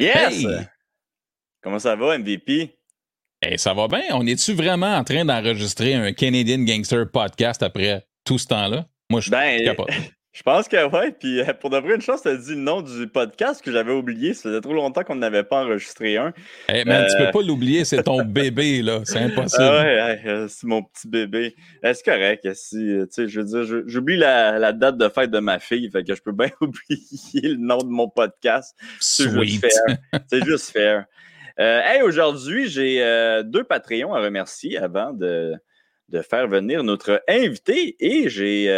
Yes! Comment ça va, MVP? Hey, ça va bien. On est-tu vraiment en train d'enregistrer un Canadian Gangster podcast après tout ce temps-là? Moi, je ben, Je pense que oui. Puis euh, pour de vrai, une chance, tu as dit le nom du podcast que j'avais oublié. Ça faisait trop longtemps qu'on n'avait pas enregistré un. Hey, man, tu peux euh, pas l'oublier, c'est ton bébé, là. C'est impossible. Ah ouais, euh, c'est mon petit bébé. C'est correct. Si, je veux dire, j'oublie la, date de fête de ma fille, fait que je peux bien oublier le nom de mon podcast. C'est juste faire. C'est juste faire. hey, aujourd'hui, j'ai deux Patreons à remercier avant de, de faire venir notre invité et j'ai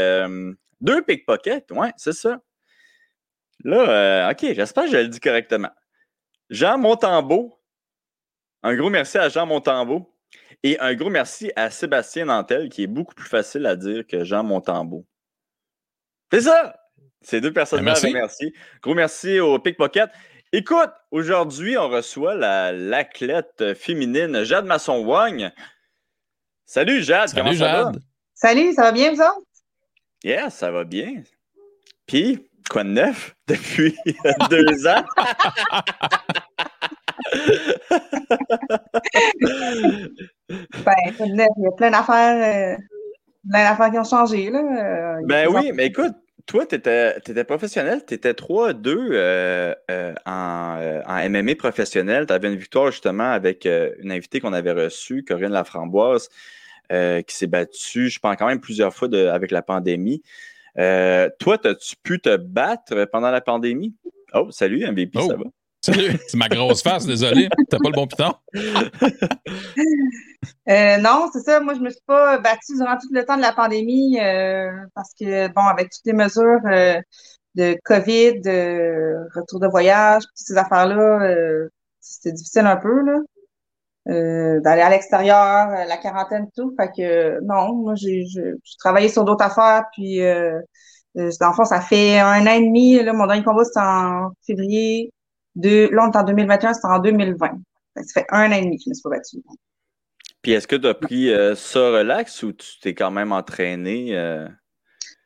deux pickpockets, ouais, c'est ça. Là, euh, OK, j'espère que je le dis correctement. Jean Montambeau. Un gros merci à Jean Montambeau. Et un gros merci à Sébastien Nantel, qui est beaucoup plus facile à dire que Jean Montambeau. C'est ça! Ces deux personnes-là, ben, merci. Gros merci au Pickpocket. Écoute, aujourd'hui, on reçoit la l'athlète féminine Jade Masson-Wagne. Salut Jade, Salut, comment ça va? Salut, ça va bien, vous autres? Yeah, ça va bien. Puis, quoi de neuf depuis deux ans? ben, il y a plein d'affaires, euh, plein d'affaires qui ont changé. Là. Euh, ben oui, mais écoute, toi, tu étais, étais, professionnel, tu étais 3-2 euh, en, en, MMA professionnel. Tu avais une victoire justement avec une invitée qu'on avait reçue, Corinne Laframboise. Euh, qui s'est battu, je pense, quand même plusieurs fois avec la pandémie. Euh, toi, as-tu pu te battre pendant la pandémie? Oh, salut, MVP, ça oh, va? Salut, c'est ma grosse face, désolé. T'as pas le bon piton? Euh, non, c'est ça. Moi, je me suis pas battue durant tout le temps de la pandémie parce que, bon, avec toutes les mesures de COVID, de retour de voyage, toutes ces affaires-là, c'était difficile un peu, là. Euh, d'aller à l'extérieur, euh, la quarantaine, tout. Fait que non, moi j'ai travaillé sur d'autres affaires, puis euh, euh, dans le fond, ça fait un an et demi. Là, mon dernier combat, c'était en février. De, là, on est en 2021, c'était en 2020. ça fait un an et demi que je me suis pas battu. Puis est-ce que tu as pris ça relax ou tu t'es quand même entraîné?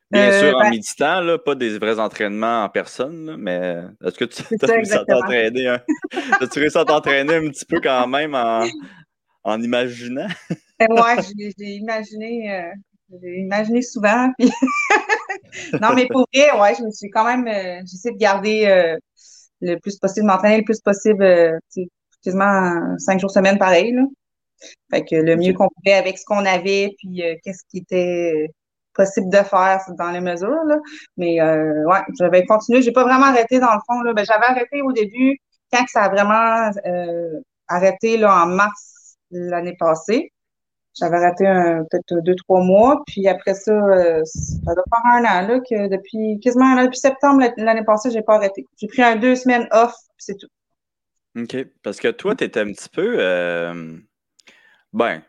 Bien sûr, en ben méditant, là, pas des vrais entraînements en personne, mais est-ce que tu as réussi à t'entraîner? Hein? As-tu réussi à t'entraîner un petit peu quand même en, en imaginant? Ben ouais, j'ai imaginé, euh, j'ai imaginé souvent. non, mais pour vrai, ouais, je me suis quand même, euh, j'essaie de garder euh, le plus possible, m'entraîner le plus possible, quasiment cinq jours semaine pareil. Là. Fait que le mieux qu'on pouvait avec ce qu'on avait, puis qu'est-ce qui était possible de faire dans les mesures. Là. Mais euh, ouais, j'avais continué. J'ai pas vraiment arrêté dans le fond. Ben, j'avais arrêté au début quand ça a vraiment euh, arrêté là, en mars l'année passée. J'avais arrêté peut-être deux, trois mois. Puis après ça, euh, ça doit faire un an là, que depuis quasiment un an, depuis septembre l'année passée, j'ai pas arrêté. J'ai pris un deux semaines off, c'est tout. OK. Parce que toi, tu étais un petit peu euh, ben,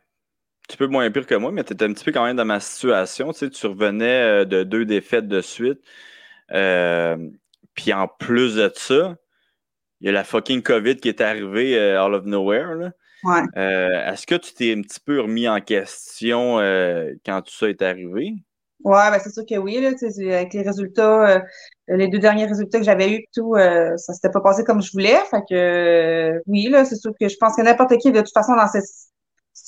petit peu moins pire que moi, mais tu étais un petit peu quand même dans ma situation. Tu, sais, tu revenais euh, de deux défaites de suite. Euh, puis en plus de ça, il y a la fucking COVID qui est arrivée euh, out of nowhere. Là. Ouais. Est-ce que tu t'es un petit peu remis en question quand tout ça est arrivé? Ouais, ben c'est sûr que oui. Là, avec les résultats, les deux derniers résultats que j'avais eus, tout, ça s'était pas passé comme je voulais. Fait que oui, là, c'est sûr que je pense que n'importe qui, de toute façon, dans cette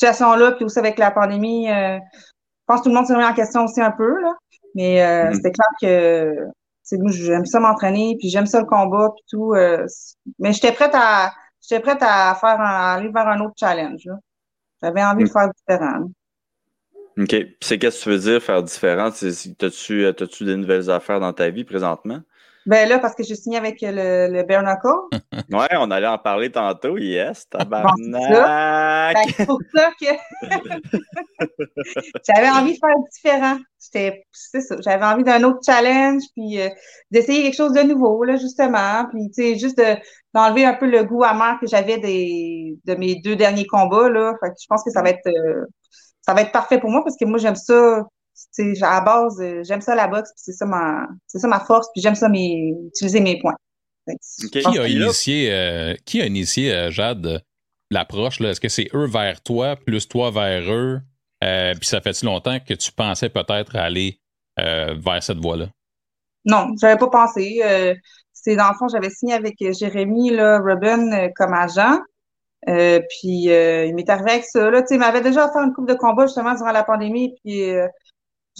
situation-là, puis aussi avec la pandémie, euh, je pense que tout le monde s'est remis en question aussi un peu, là. Mais euh, mm-hmm. c'était clair que c'est moi, j'aime ça m'entraîner, puis j'aime ça le combat, puis tout. Euh, mais j'étais prête à j'étais prête à faire aller vers un autre challenge. J'avais envie de mm. faire différent. OK. c'est qu'est-ce que tu veux dire faire différent? T'as-tu as-tu des nouvelles affaires dans ta vie présentement? Ben là, parce que j'ai signé avec le, le Bare Knuckle. ouais, on allait en parler tantôt. Yes, tabarnak! Ben, c'est pour ça que j'avais envie de faire différent. C'est ça. J'avais envie d'un autre challenge, puis euh, d'essayer quelque chose de nouveau, là, justement. Puis, tu sais, juste d'enlever un peu le goût amer que j'avais des de mes deux derniers combats, là. Fait que je pense que ça va être euh, ça va être parfait pour moi parce que moi, j'aime ça à la base, euh, j'aime ça la boxe, puis c'est ça ma, c'est ça ma force, puis j'aime ça mes, utiliser mes points. Qui, a initié, euh, qui a initié, euh, Jade, l'approche? Est-ce que c'est eux vers toi, plus toi vers eux? puis ça fait-tu longtemps que tu pensais peut-être aller vers cette voie-là? non, j'avais pas pensé. Euh, c'est dans le fond, j'avais signé avec Jérémy là, Robin euh, comme agent. Euh, puis il m'est arrivé avec ça. Là, il m'avait déjà fait une coupe de combat justement durant la pandémie. Puis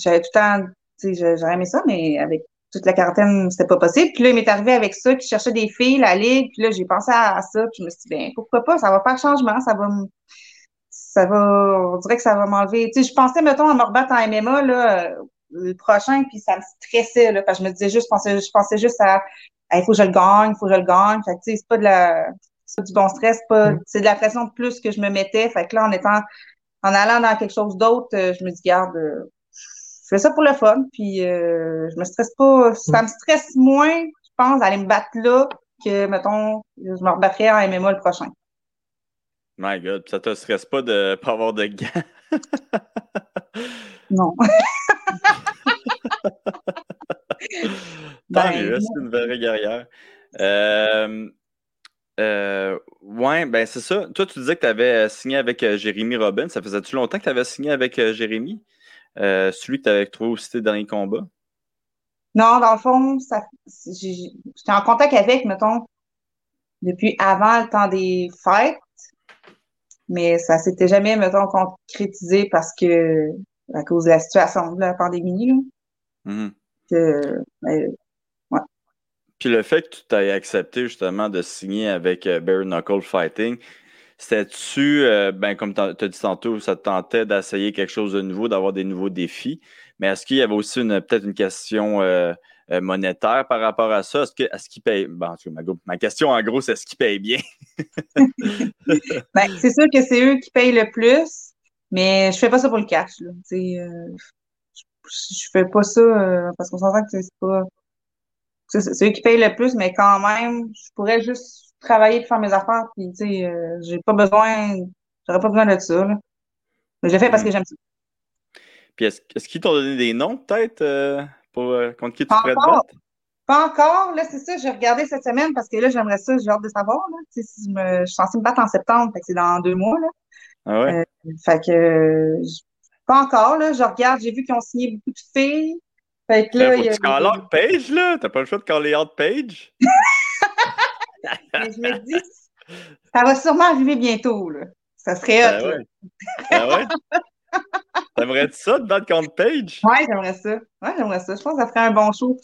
j'avais tout le temps, j'aurais aimé ça, mais avec toute la quarantaine, c'était pas possible. Puis là, il m'est arrivé avec ça, qui cherchait des filles, la ligue. Puis là, j'ai pensé à, ça. Puis je me suis dit, ben pourquoi pas, ça va faire changement, ça va ça va, on dirait que ça va m'enlever. Tu sais, je pensais, mettons, à me rebattre en MMA, là, le prochain, puis ça me stressait, là, parce que je me disais juste, je pensais, je pensais juste à, il faut que je le gagne, il faut que je le gagne. Fait que, tu sais, c'est pas de la, c'est du bon stress, pas, mm. c'est de la pression de plus que je me mettais. Fait que là, en étant, en allant dans quelque chose d'autre, euh, je me dis, garde, euh, je fais ça pour le fun, puis euh, je me stresse pas, ça me stresse moins, je pense, d'aller me battre là que, mettons, je me rebattrais en MMA le prochain. My God, ça te stresse pas de pas avoir de gants? non. Tant ben, mieux, c'est une vraie guerrière. Euh, euh, ouais, ben c'est ça. Toi, tu disais que tu avais signé avec Jérémy Robin. Ça faisait-tu longtemps que tu avais signé avec euh, celui que tu avais trouvé aussi tes derniers combats? Non, dans le fond, j'étais en contact avec, mettons, depuis avant le temps des fêtes, mais ça s'était jamais, mettons, concrétisé parce que, à cause de la situation de la pandémie, Mm-hmm. Ben, Puis le fait que tu t'aies accepté justement de signer avec euh, Bare Knuckle Fighting, c'était-tu, euh, ben, comme tu as dit tantôt, ça te tentait d'essayer quelque chose de nouveau, d'avoir des nouveaux défis, mais est-ce qu'il y avait aussi peut-être une question euh, monétaire par rapport à ça? Est-ce qu'il est paye? ma, ma, question en gros, c'est est-ce qu'il paye bien? ben, c'est sûr que c'est eux qui payent le plus, mais je fais pas ça pour le cash. Là je fais pas ça euh, parce qu'on s'entend que c'est pas. C'est eux qui payent le plus, mais quand même, je pourrais juste travailler et faire mes affaires, puis tu sais, euh, j'ai pas besoin, j'aurais pas besoin de ça. Là. Mais je le fais parce que mm. j'aime ça. Puis est-ce est qu'ils t'ont donné des noms, peut-être, euh, pour contre qui tu pourrais te battre? Pas encore, là, c'est ça, j'ai regardé cette semaine parce que là, j'aimerais ça, j'ai hâte de savoir. Là. Si je, me, je suis censée me battre en septembre, fait que c'est dans deux mois. Là. Ah ouais? fait que pas encore, là. Je regarde, j'ai vu qu'ils ont signé beaucoup de filles. Fait que là, il y a. Tu calls Page, là? T'as pas le choix de caller out Page? Mais je me dis, ça va sûrement arriver bientôt, là. Ça serait hot, ben ouais. Ben ouais. T'aimerais-tu ça de battre contre Page? Ouais, j'aimerais ça. Ouais, j'aimerais ça. Je pense que ça ferait un bon show.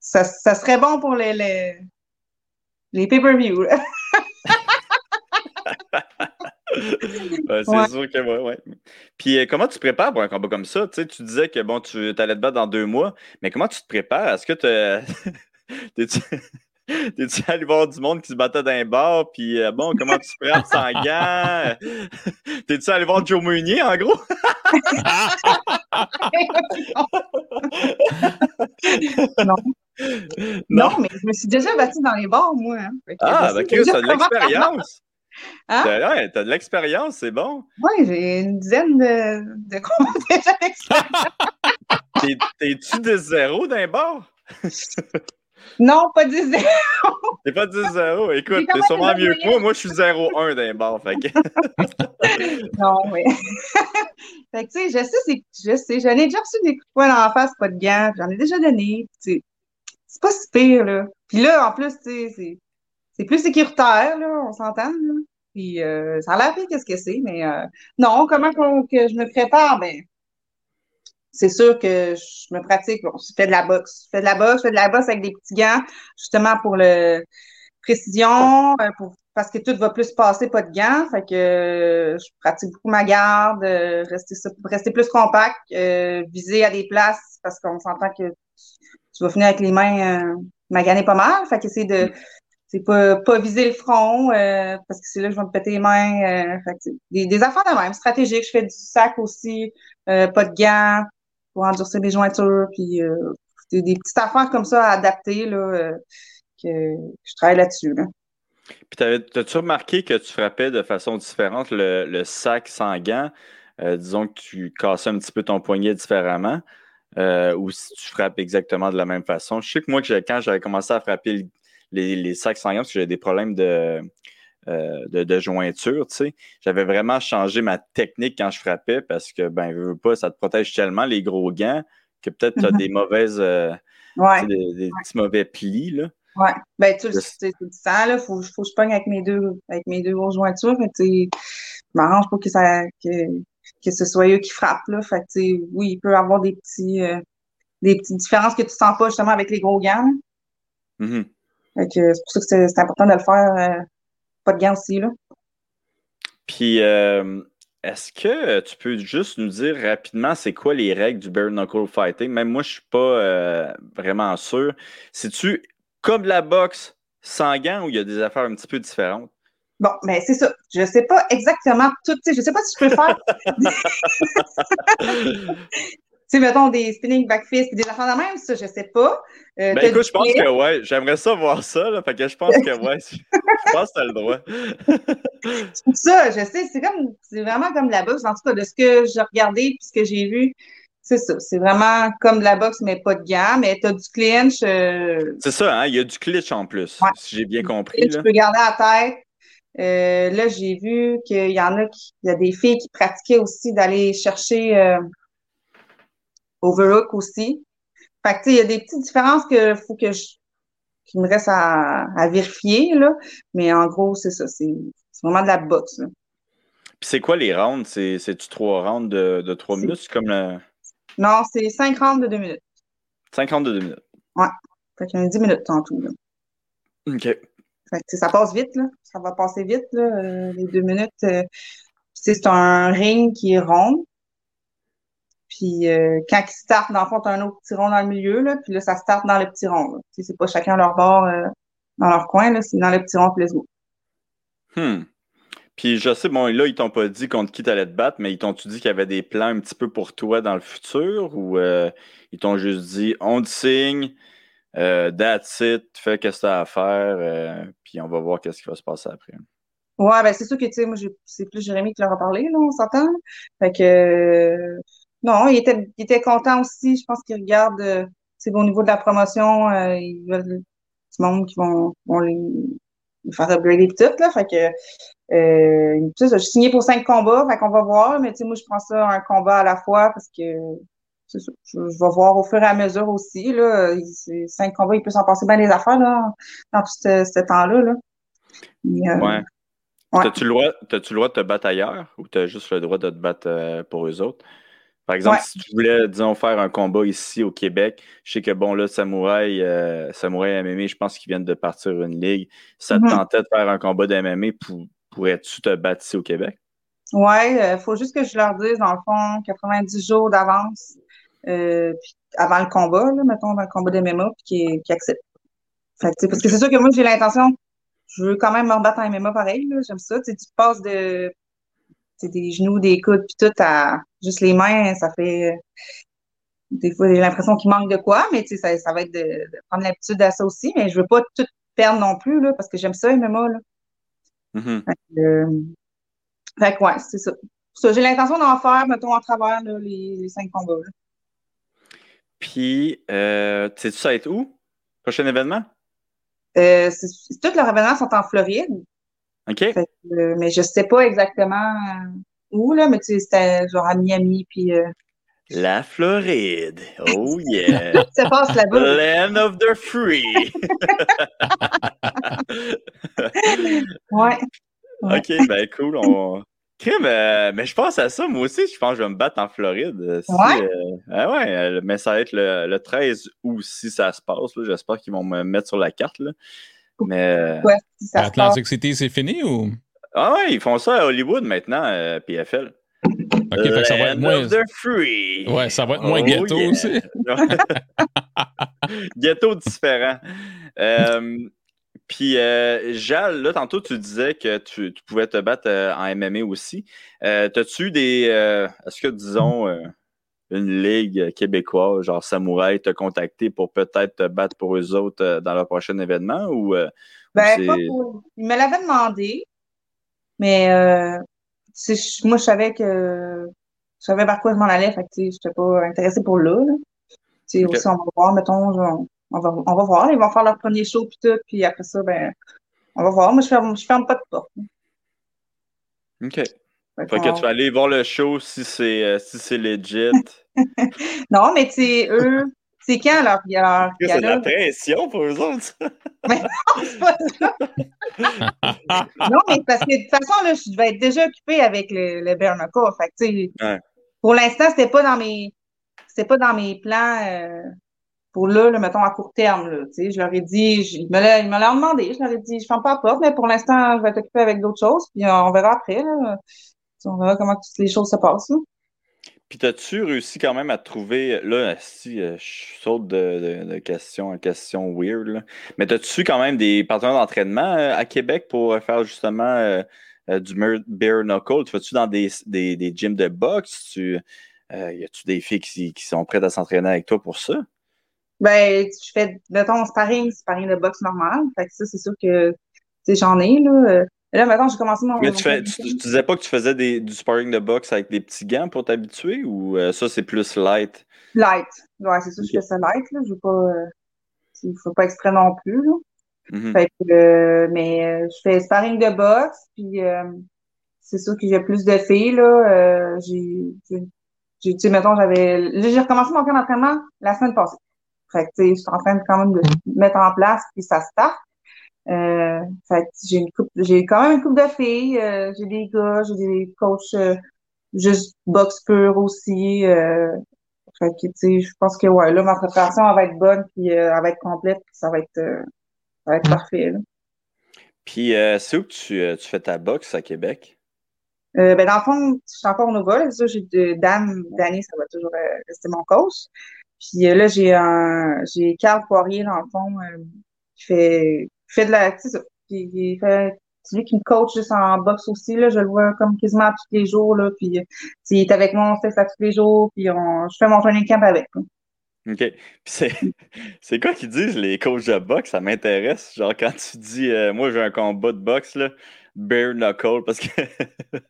Ça, ça serait bon pour les, les, les pay-per-view. c'est sûr que oui, ouais. Puis euh, comment tu te prépares pour un combat comme ça? Tu, sais, tu disais que bon, tu allais te battre dans deux mois, mais comment tu te prépares? Est-ce que tu T'es-tu allé voir du monde qui se battait dans un bar, puis euh, bon, comment tu prépares sans gants? T'es-tu allé voir Joe Meunier, en gros? non. non? mais je me suis déjà battu dans les bars, moi. Hein. Ah, ok, ça de l'expérience. Hein? Ouais, t'as de l'expérience, c'est bon. Oui, j'ai une dizaine de, de T'es-tu de zéro d'un bar? Non, pas de zéro. T'es pas de zéro. Écoute, t'es sûrement mieux que moi. Moi, je suis 0-1 d'un bar. Fait non, oui. fait que, tu sais, je sais, je sais, j'en ai déjà reçu des coups de poing en face, pas de gants. J'en ai déjà donné. C'est pas si pire, là. Puis là, en plus, tu sais, c'est plus sécuritaire, là, on s'entend. Puis euh, ça a l'air pire qu'est-ce que c'est, mais euh, non, comment que je me prépare? Ben, c'est sûr que je me pratique. Bon, je fais de la boxe. Je fais de la boxe, je fais de la boxe avec des petits gants, justement pour le précision, euh, pour parce que tout va plus passer, pas de gants. Fait que je pratique beaucoup ma garde, rester, rester plus compact, viser à des places parce qu'on s'entend que tu vas finir avec les mains maganées pas mal. Fait que c'est de c'est pas, pas viser le front euh, parce que c'est là que je vais me péter les mains. Euh, des, des affaires de même, stratégiques. Je fais du sac aussi, euh, pas de gants pour endurcir les jointures, puis des, des, petites affaires comme ça à adapter là, que, je travaille là-dessus. Là. Puis as-tu remarqué que tu frappais de façon différente le, sac sans gants? disons que tu cassais un petit peu ton poignet différemment. ou si tu frappes exactement de la même façon. Je sais que moi, quand j'avais commencé à frapper le, les, sacs sanguins parce que j'avais des problèmes de, euh, de, jointure, tu sais. J'avais vraiment changé ma technique quand je frappais parce que, ben, veux pas, ça te protège tellement les gros gants que peut-être tu as mm-hmm. des mauvaises. Euh, ouais. des, petits mauvais plis, là. Ouais. Ben, tu du sang, là. Faut, faut que je pogne avec mes deux, avec mes deux grosses jointures. Fait tu je m'arrange pour que ça, que, que ce soit eux qui frappent, là. Fait que, oui, il peut y avoir des petits, euh, des petites différences que tu sens pas, justement, avec les gros gants. Mm-hmm. Fait que c'est pour ça que c'est important de le faire. Euh, pas de gants aussi, là. Puis, euh, est-ce que tu peux juste nous dire rapidement c'est quoi les règles du bare knuckle fighting? Même moi, je suis pas euh, vraiment sûr. C'est-tu comme la boxe sans gants ou il y a des affaires un petit peu différentes? Bon, mais c'est ça. Je sais pas exactement tout. Je sais pas si je peux faire. sais, mettons des spinning backfists et des affaires de même, ça, je sais pas. Euh, ben écoute, je pense que ouais, j'aimerais ça voir ça, là, fait que je pense que ouais, je pense que t'as le droit. ça, je sais, c'est comme, c'est vraiment comme de la boxe, en tout cas, de ce que j'ai regardé et ce que j'ai vu. C'est ça, c'est vraiment comme de la boxe, mais pas de gants, mais tu as du clinch. Euh, c'est ça, hein? il y a du clinch en plus, si j'ai bien compris. Tu peux garder la tête. Euh, là, j'ai vu qu'il y en a qui, il y a des filles qui pratiquaient aussi d'aller chercher euh, Overhook aussi. Fait que, il y a des petites différences que faut que je, qu'il me reste à, à, vérifier, là. Mais en gros, c'est ça. C'est, vraiment de la boxe, Puis c'est quoi les rounds? C'est, c'est-tu trois rounds de, de trois minutes? C'est comme. Non, c'est cinq rounds de deux minutes. Cinq rounds de deux minutes. Ouais. Fait qu'il y a dix minutes en tout, là. OK. Fait que, ça passe vite, là. Ça va passer vite, là, euh, les deux minutes. Euh, c'est un ring qui est rond. Puis euh, quand ils startent, dans le fond, as un autre petit rond dans le milieu, là, puis là, ça starte dans le petit rond. C'est pas chacun leur bord euh, dans leur coin, là, c'est dans le petit rond, let's go. Hmm. Puis je sais, bon, là, ils t'ont pas dit contre qui t'allais te battre, mais ils t'ont-tu dit qu'il y avait des plans un petit peu pour toi dans le futur? Ou euh, ils t'ont juste dit on te signe, that's it, fais ce que tu as à faire, puis on va voir qu'est-ce qui va se passer après. Ouais, ben c'est sûr que, tu sais, moi, c'est plus Jérémy qui leur a parlé, là, on s'entend. Fait que, non, il était, il était content aussi. Je pense qu'il regarde, euh, c'est au niveau de la promotion, euh, ils veulent du monde qui vont, vont les, faire upgrader tout, là. Fait que, euh, je suis signé pour cinq combats, fait qu'on va voir, mais tu sais, moi, je prends ça un combat à la fois parce que, c'est ça, je, vais voir au fur et à mesure aussi, là. Cinq combats, il peut s'en passer bien des affaires, là, dans tout ce, temps-là, là. Euh, ouais. T'as-tu le, droit, le droit de te battre ailleurs ou t'as juste le droit de te battre euh, pour eux autres? Par exemple, si tu voulais, disons, faire un combat ici au Québec, je sais que, bon, là, Samouraï, euh, Samouraï MMA, je pense qu'ils viennent de partir une ligue. Ça te mm-hmm. tentait de faire un combat d'MMA, pour, pourrais-tu te battre ici au Québec? Oui, il euh, faut juste que je leur dise, dans le fond, 90 jours d'avance euh, avant le combat, là, mettons, dans le combat d'MMA, puis qu'ils acceptent. parce que c'est sûr que moi, j'ai l'intention, je veux quand même me rebattre en MMA pareil, j'aime ça. Tu passes de des genoux, des coudes, puis tout à juste les mains, ça fait des fois j'ai l'impression qu'il manque de quoi, mais sais, ça, va être de, prendre l'habitude à ça aussi, mais je veux pas tout perdre non plus, là, parce que j'aime ça, MMA, là. Mm-hmm. fait, que, ouais, c'est ça. j'ai l'intention d'en faire, mettons, à travers les, cinq combats. Puis, euh, sais-tu ça être où? Prochain événement? Euh, tous leurs événements sont en Floride. OK? Euh, mais je sais pas exactement euh, où, là, mais tu sais, c'était genre à Miami, puis... Euh, la Floride. Oh yeah. Ça passe là-bas. Land of the free. ouais. OK, ben cool. On... mais je pense à ça, moi aussi, je pense que je vais me battre en Floride. ouais? Ah ouais, mais ça va être le, 13 août si ça se passe. J'espère qu'ils vont me mettre sur la carte. Là. Mais. Ouais, ça Atlantic City, c'est fini ou? Ah ouais, ils font ça à Hollywood maintenant, euh, PFL. Ok, fait que ça va être moins. Free. Ouais, ça va être moins oh, ghetto aussi. ghetto différent. Euh, puis, euh, Jal, là, tantôt, tu disais que tu, tu pouvais te battre en MMA aussi. T'as-tu des. Est-ce que, disons une ligue québécoise, genre Samouraï, te contacter pour peut-être te battre pour eux autres euh, dans leur prochain événement ou, euh, ben, pas pour... Il me l'avait demandé, mais euh, moi, je savais que je savais par quoi je m'en allais, fait que je n'étais pas intéressée pour là. là. Aussi, on va voir, mettons, on va, on va voir. Ils vont faire leur premier show puis tout, puis après ça, ben, on va voir. Moi, je ferme, je ferme pas de porte. OK. Fait, que tu vas aller voir le show si c'est euh, si c'est legit. non, mais tu sais, eux, c'est quand leur, leur C'est de la pression pour eux autres, mais non, c'est pas ça. non, mais parce que de toute façon, là, je devais être déjà occupée avec le, le Fait que, tu sais, pour l'instant, c'était pas dans mes c'était pas dans mes plans euh, pour là, le mettons, à court terme. Là, je leur ai dit, je, ils me l'ont demandé, je leur ai dit, je ferme pas la porte, mais pour l'instant, je vais t'occuper avec d'autres choses, puis on verra après. Là. On verra comment toutes les choses se passent. Puis, as-tu réussi quand même à trouver, là, si euh, je saute de, question en question weird, là, mais as-tu quand même des partenaires d'entraînement euh, à Québec pour faire justement du bare knuckle? Tu vas-tu dans des, des, des gyms de boxe? Tu, y a-tu des filles qui, qui sont prêtes à s'entraîner avec toi pour ça? Ben, je fais, mettons, sparring, sparring de boxe normal. Fait que ça, c'est sûr que, j'en ai, là. Là, maintenant, j'ai commencé mon. Mais tu, fais, tu, disais pas que tu faisais des, du sparring de boxe avec des petits gants pour t'habituer ou euh, ça, c'est plus light? Light. Ouais, c'est sûr que je fais ça light, là. Je veux pas. Euh, il faut pas exprès non plus, là. Mm-hmm. Fait que, euh, mais je fais sparring de boxe, puis c'est sûr que j'ai plus de filles, là. j'ai, tu sais, mettons, j'avais. J'ai recommencé mon camp d'entraînement la semaine passée. Fait que, je suis en train de quand même de mettre en place, puis ça start. Euh, fait j'ai une coupe, j'ai quand même une coupe de filles, euh, j'ai des gars, j'ai des coachs euh, juste boxe pur aussi. Euh, fait que, tu sais, je pense que, ouais, là, ma préparation, elle va être bonne, puis elle va être complète, puis ça va être, ça va être mm. parfait, là. Puis, c'est où que tu, tu fais ta boxe à Québec? ben, dans le fond, je suis encore au Nova. Ça, j'ai Dan, Danny, ça va toujours rester mon coach. Puis euh, là, j'ai un j'ai Carl Poirier, dans le fond, euh, qui fait, fait de la. C'est. Qui, fait, lui qui me coach juste en boxe aussi. Là, je le vois comme quasiment tous les jours. Là, puis euh, il est avec moi, on fait ça tous les jours. Puis on, je fais mon training camp avec. OK. C'est, c'est quoi qu'ils disent, les coachs de boxe? Ça m'intéresse. Genre, quand tu dis, moi, j'ai un combat de boxe, là, bare knuckle parce que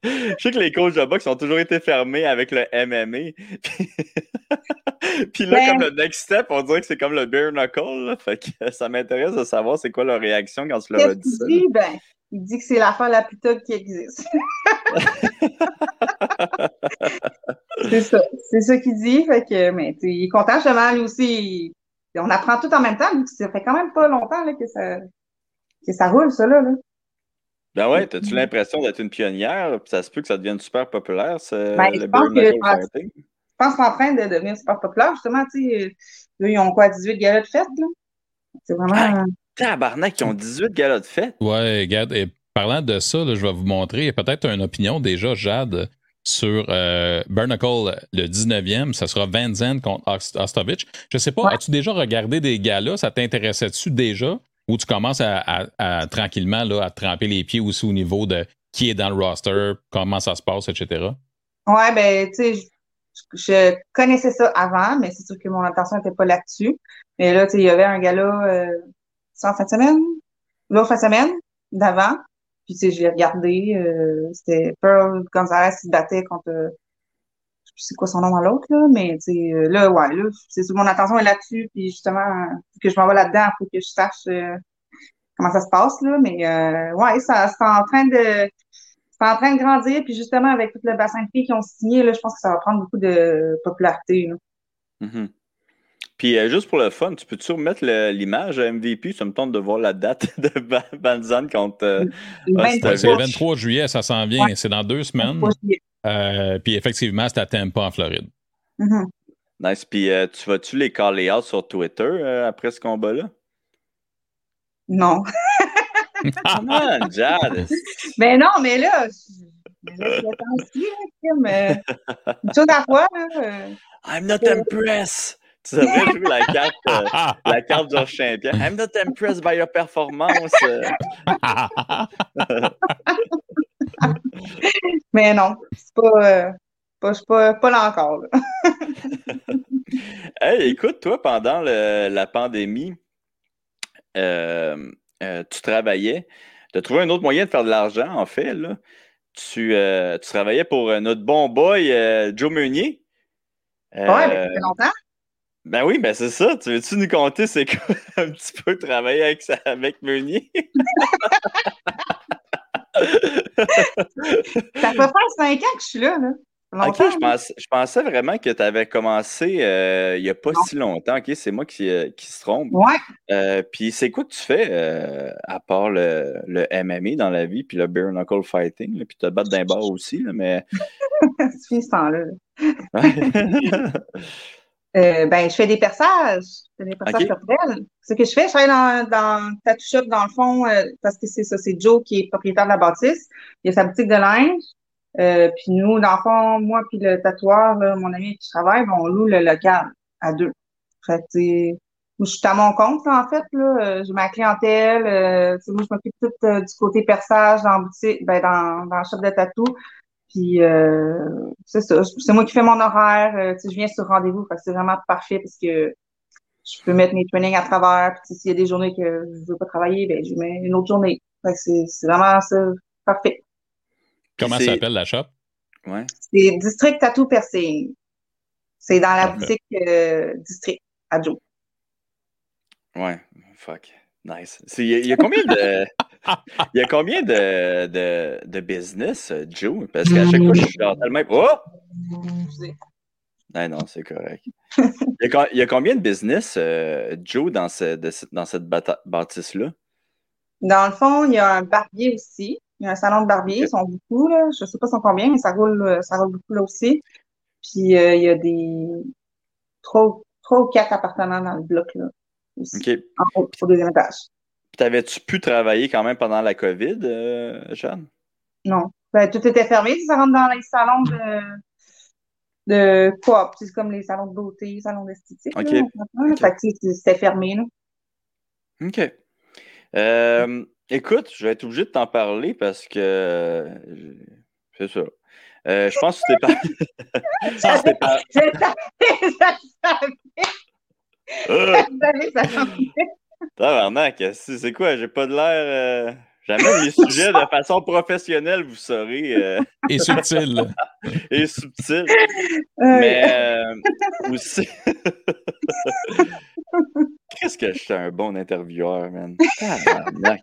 je sais que les coachs de boxe ont toujours été fermés avec le MMA. Puis là, comme ben le next step, on dirait que c'est comme le bare knuckle. Fait que ça m'intéresse de savoir c'est quoi leur réaction quand tu leur as dit ça. Dit? Ben, il dit que c'est l'affaire la plus top qui existe. c'est ça. C'est ça qu'il dit. Fait que, mais il est content justement, lui aussi. on apprend tout en même temps. ça fait quand même pas longtemps là, que, ça, que ça roule, ça là. là. Ben ouais, as-tu mm-hmm. l'impression d'être une pionnière? ça se peut que ça devienne super populaire, ce, ben, le pense que, Je pense qu'en train de devenir super populaire, justement, tu sais, ils ont quoi, 18 galas de fête, là? C'est vraiment. Ah, tabarnak, ils ont 18 galas de fête. Ouais, regarde, et parlant de ça, je vais vous montrer peut-être une opinion déjà, Jade, sur euh, Bernacle, le 19e. Ça sera Van Zandt contre Ostovich. Je sais pas, as-tu déjà regardé des galas? Ça t'intéressait-tu déjà? Ou tu commences à, tranquillement là, à tremper les pieds aussi au niveau de qui est dans le roster, comment ça se passe, etc. Ouais, ben, tu sais, je, connaissais ça avant, mais c'est sûr que mon attention n'était pas là-dessus. Mais là, tu sais, il y avait un gars-là, euh, en fin de semaine, l'autre fin de semaine, d'avant. Puis, tu sais, je l'ai regardé, euh, c'était Pearl Gonzalez qui se battait contre sais quoi son nom à l'autre, là, mais euh, là, ouais, là, c'est mon attention est là-dessus, puis justement, que je m'en vais là-dedans, faut que je sache euh, comment ça se passe, là, mais euh, ouais, ça c'est en train de c'est en train de grandir, puis justement, avec tout le bassin de filles qui ont signé, là, je pense que ça va prendre beaucoup de popularité. Mm-hmm. Puis juste pour le fun, tu peux-tu remettre l'image à MVP? Ça me tente de voir la date de Banzan contre le 23 juillet, ça s'en vient. C'est dans deux semaines. Euh, puis effectivement, c'est à Tampa en Floride. Mm-hmm. Nice. Puis euh, tu vas-tu les caller out sur Twitter euh, après ce combat-là? Non. Come on, Jade. Ben non, mais là, je aussi, mais une chose à fois. Là, I'm not impressed. Tu devrais jouer la carte, la carte Georges Champion. I'm not impressed by your performance. Mais non, c'est pas, euh, pas, pas, là encore. hey, écoute, toi, pendant la pandémie, euh, euh, tu travaillais. Tu as trouvé un autre moyen de faire de l'argent, en fait. Là. Tu, tu travaillais pour notre bon boy Joe Meunier. mais ça fait longtemps. Ben oui, ben c'est ça. Tu veux-tu nous compter c'est quoi un petit peu travailler avec, avec Meunier? ça peut faire cinq ans que je suis là. là. Ok, je, pensais vraiment que tu avais commencé euh, il n'y a pas si longtemps. Ok, c'est moi qui, euh, qui, se trompe. Ouais. Euh, puis c'est quoi que tu fais à part le, le, MMA dans la vie, puis le bare knuckle fighting, puis te battre d'un bar aussi, là, mais. tu ce temps-là. ben, je fais des perçages. Je fais des perçages okay. Ce que je fais, je travaille dans, dans Tattoo Shop, dans le fond, parce que c'est ça, c'est Joe qui est propriétaire de la bâtisse. Il a sa boutique de linge. Euh, puis nous, dans le fond, moi puis le tatoueur, mon ami qui travaille, on loue le local à deux. Fait que, je suis à mon compte, en fait, là. Euh, j'ai ma clientèle. Euh, moi, je m'occupe tout euh, du côté perçage dans boutique, ben, dans, dans le shop de tatou. Puis c'est ça. C'est moi qui fais mon horaire. je viens sur rendez-vous. c'est vraiment parfait parce que je peux mettre mes trainings à travers. Puis s'il y a des journées que je veux pas travailler, ben je mets une autre journée. c'est vraiment ça, parfait. Comment s'appelle la shop? Ouais. C'est District Tattoo Piercing. C'est dans la boutique euh, District à Joe. Ouais, fuck. Nice. Il y, a combien de. Il y a combien de, de, de, business, Joe? Parce qu'à chaque fois, je suis genre tellement. Oh! Non, non, c'est correct. Il y, a, combien de business, euh, Joe, dans, ce, dans cette bâtisse-là? Dans le fond, il y a un barbier aussi. Il y a un salon de barbier, ils sont beaucoup, là. Je sais pas sont combien, mais ça roule, euh, ça roule beaucoup là aussi. Puis euh, il y a des trois, ou quatre appartements dans le bloc là. Aussi. En au deuxième étage. T'avais-tu pu travailler quand même pendant la COVID, euh, Jeanne? Non. Ben, tout était fermé. Ça rentre dans les salons de, de coop. C'est comme les salons de beauté, les salons d'esthétique. OK. c'était fermé. Là. OK. Euh, Écoute, je vais être obligé de t'en parler parce que c'est ça. Euh, je pense que c'était pas. c'était pas. Tabarnak, c'est quoi? J'ai pas de l'air. Euh... J'amène les sujets de façon professionnelle, vous saurez. Euh... Et subtil. Et subtil. Mais euh, aussi. Qu'est-ce que je suis un bon intervieweur, man? Tabarnak.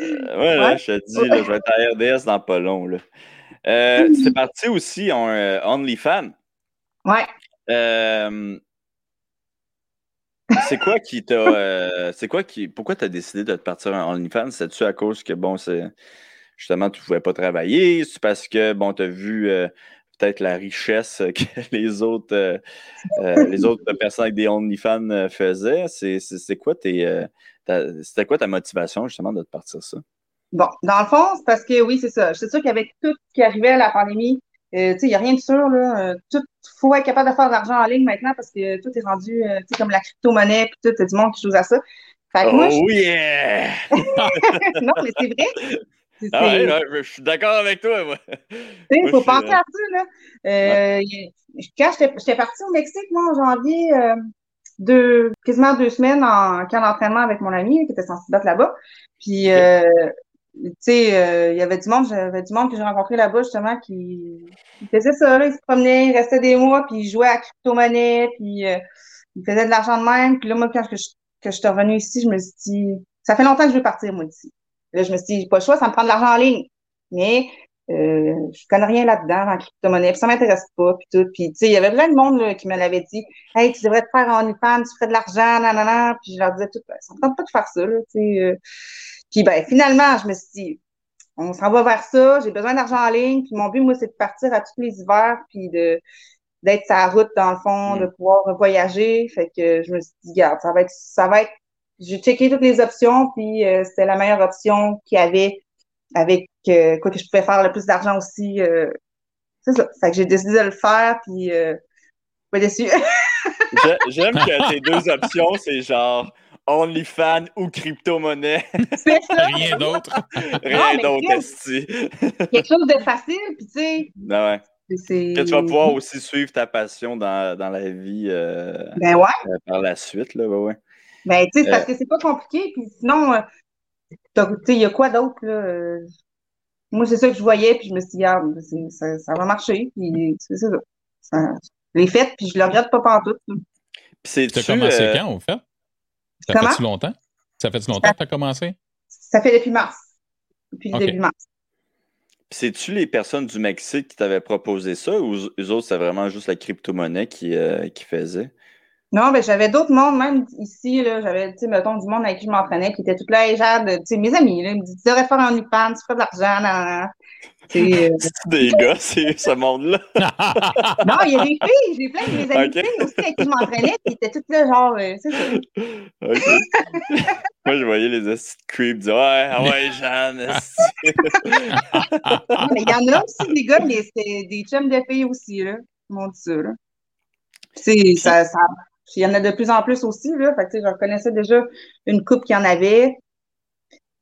Euh, ouais, là, je te dis, je vais être à RDS dans pas long. Là. Euh, c'est parti aussi en euh, OnlyFans. Ouais. C'est quoi qui t'a. c'est quoi qui. Pourquoi tu as décidé de te partir en OnlyFans? C'est-tu à cause que, bon, c'est. Justement, tu pouvais pas travailler? C'est parce que, bon, tu as vu peut-être la richesse que les autres, les autres personnes avec des OnlyFans faisaient? Quoi c'était quoi ta motivation justement de te partir ça? Bon, dans le fond, c'est parce que oui, c'est ça. C'est sûr qu'avec tout ce qui arrivait à la pandémie, euh, il n'y a rien de sûr. Là. Euh, tout faut être capable de faire de l'argent en ligne maintenant parce que tout est rendu euh, comme la crypto-monnaie puis tout, il y a du monde qui joue à ça. Fait oh je... yeah! non, mais c'est vrai. Ah ouais, je suis d'accord avec toi, moi. Il faut penser à ça, là. Euh, Quand j'étais partie au Mexique, moi, en janvier, deux, quasiment deux semaines en camp d'entraînement avec mon ami qui était censé battre là-bas. Puis, euh, tu sais, euh, il y avait du monde, j'avais du monde que j'ai rencontré là-bas justement qui, faisait ça, là, il se promenait, il restait des mois, puis il jouait à crypto-monnaie, puis euh, il faisait de l'argent de même. Puis là, moi, quand je, que je suis revenue ici, je me suis dit, ça fait longtemps que je veux partir, moi, d'ici. Là, je me suis dit, j'ai pas le choix, ça me prend de l'argent en ligne. Mais euh, je connais rien là-dedans, en crypto-monnaie, puis ça m'intéresse pas, puis tout. Puis, tu sais, il y avait plein de monde là, qui me l'avait dit « Hey, tu devrais te faire en OnlyFans, tu ferais de l'argent, nanana. » Puis je leur disais tout, ça me tente pas de faire ça, là, tu sais. Euh. Puis, ben, finalement, je me suis dit « On s'en va vers ça, j'ai besoin d'argent en ligne. » Puis mon but, moi, c'est de partir à tous les hivers, puis de d'être sa route, dans le fond, mm. de pouvoir voyager. Fait que je me suis dit « Regarde, ça va être... ça va être... » J'ai checké toutes les options, puis euh, c'était la meilleure option qu'il y avait avec euh, quoi que je pouvais faire le plus d'argent aussi. Euh, c'est ça. Fait que j'ai décidé de le faire, puis euh, pas déçu. J'aime que tes deux options, c'est genre OnlyFans ou crypto-monnaie. Rien d'autre. Rien d'autre, esti. Quelque chose de facile, puis tu sais. Ah ouais. Que tu vas pouvoir aussi suivre ta passion dans, dans la vie ben ouais. par la suite. Là, ouais, ouais. Ben, tu sais, parce que c'est pas compliqué. Puis sinon, il y a quoi d'autre, là? Euh, moi, c'est ça que je voyais, puis je me suis dit, ah, ça, ça va marcher, puis c'est ça. ça je l'ai fait, puis je le regrette pas partout. Tu as commencé euh, quand, au fait? Ça fait-tu longtemps? Ça fait longtemps que tu as commencé? Ça fait depuis mars. Depuis le début mars. C'est-tu les personnes du Mexique qui t'avaient proposé ça ou eux autres, c'est vraiment juste la crypto-monnaie qui, euh, qui faisait? Non, ben j'avais d'autres mondes, même ici, là, j'avais, tu sais, mettons, du monde avec qui je m'entraînais, qui étaient tout là, et Jade, tu sais, mes amis, là, ils me disaient, tu devrais faire un OnlyFans, tu ferais de l'argent, C'est euh, des gars, c'est ce monde-là. non, il y a des filles, j'ai plein de mes amis filles aussi avec qui je m'entraînais, qui étaient toutes là, genre, euh, c'est ça. Moi, je voyais les astuces creep dire, ouais, ah ouais, Jeanne, mais il y en a aussi des gars, mais c'est des chums de filles aussi, là. Mon Dieu, là. C'est, ça, ça, il y en a de plus en plus aussi, là. Fait que, je reconnaissais déjà une coupe qui en avait.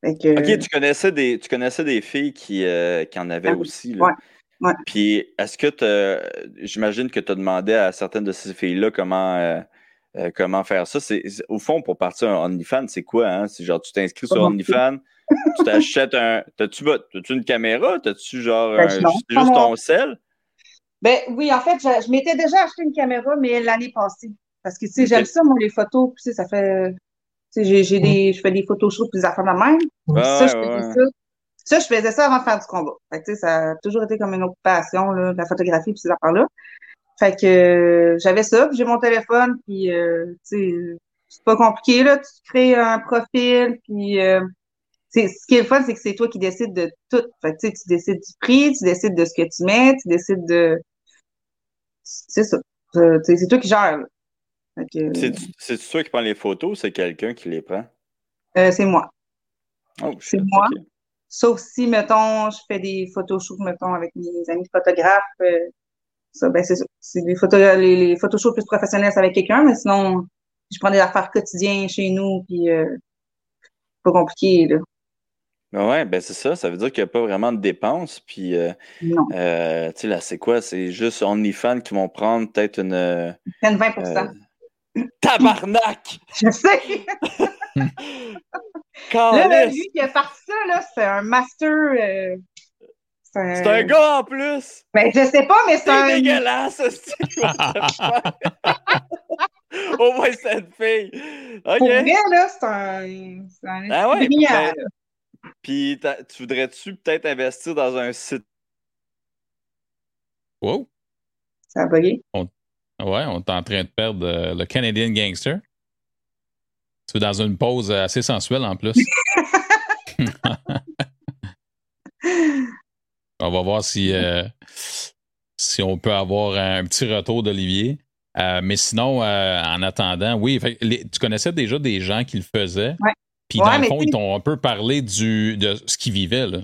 OK, tu connaissais des, tu connaissais des filles qui, euh, qui en avaient ah aussi. Là. Ouais, Puis, est-ce que tu j'imagine que tu as demandé à certaines de ces filles-là comment, euh, euh, comment faire ça? C'est, au fond, pour partir un OnlyFans, c'est quoi? Hein? C'est genre, tu t'inscris sur OnlyFans, tu t'achètes un. T'as-tu, as-tu une caméra? T'as-tu genre ben, juste ton sel? Ben oui, en fait, je, je m'étais déjà acheté une caméra, mais l'année passée. Parce que, tu sais, j'aime ça, moi, les photos. Puis, ça fait. Tu sais, j'ai, des, je fais des photos chaudes, puis des affaires de même. ça, je faisais ça. Ça, je faisais ça avant de faire du combat. Fait que, tu sais, ça a toujours été comme une occupation, là, la photographie, puis ces affaires-là. Fait que euh, j'avais ça, puis j'ai mon téléphone, puis, euh, tu sais, c'est pas compliqué, là. Tu crées un profil, puis. Euh, ce qui est le fun, c'est que c'est toi qui décides de tout. Fait que, tu sais, tu décides du prix, tu décides de ce que tu mets, tu décides de. C'est ça. c'est toi qui gères. C'est toi qui prends les photos ou c'est quelqu'un qui les prend? Euh, c'est moi. Oh, c'est moi. Sauf si, mettons, je fais des photoshoots, mettons, avec mes amis photographes. Euh, ça, ben, c'est C'est les, photos, les, les photoshoots plus professionnels, c'est avec quelqu'un, mais sinon, je prends des affaires quotidiennes chez nous, puis euh, pas compliqué, là. Ben ouais, ben c'est ça. Ça veut dire qu'il n'y a pas vraiment de dépenses. Puis, euh, euh, tu sais, là, c'est quoi? C'est juste OnlyFans qui vont prendre peut-être une. 20 Tabarnak! Je sais! là, lui qui a parti ça, là, c'est un master. Euh, c'est un... un... gars en plus! Ben, je sais pas, mais c'est un. C'est dégueulasse, Au moins, c'est une fille. Okay. Pour vrai, là, c'est un. C'est un ah ouais, ben, Puis, tu voudrais-tu peut-être investir dans un site? Wow! Ça a bugué. Ouais, on est en train de perdre euh, le Canadian Gangster. Tu veux dans une pause assez sensuelle en plus. on va voir si, euh, si on peut avoir un petit retour d'Olivier. Euh, mais sinon, en attendant, oui, tu connaissais déjà des gens qui le faisaient? Ouais. Puis dans le fond, ils t'ont un peu parlé du, de ce qu'ils vivaient. Là.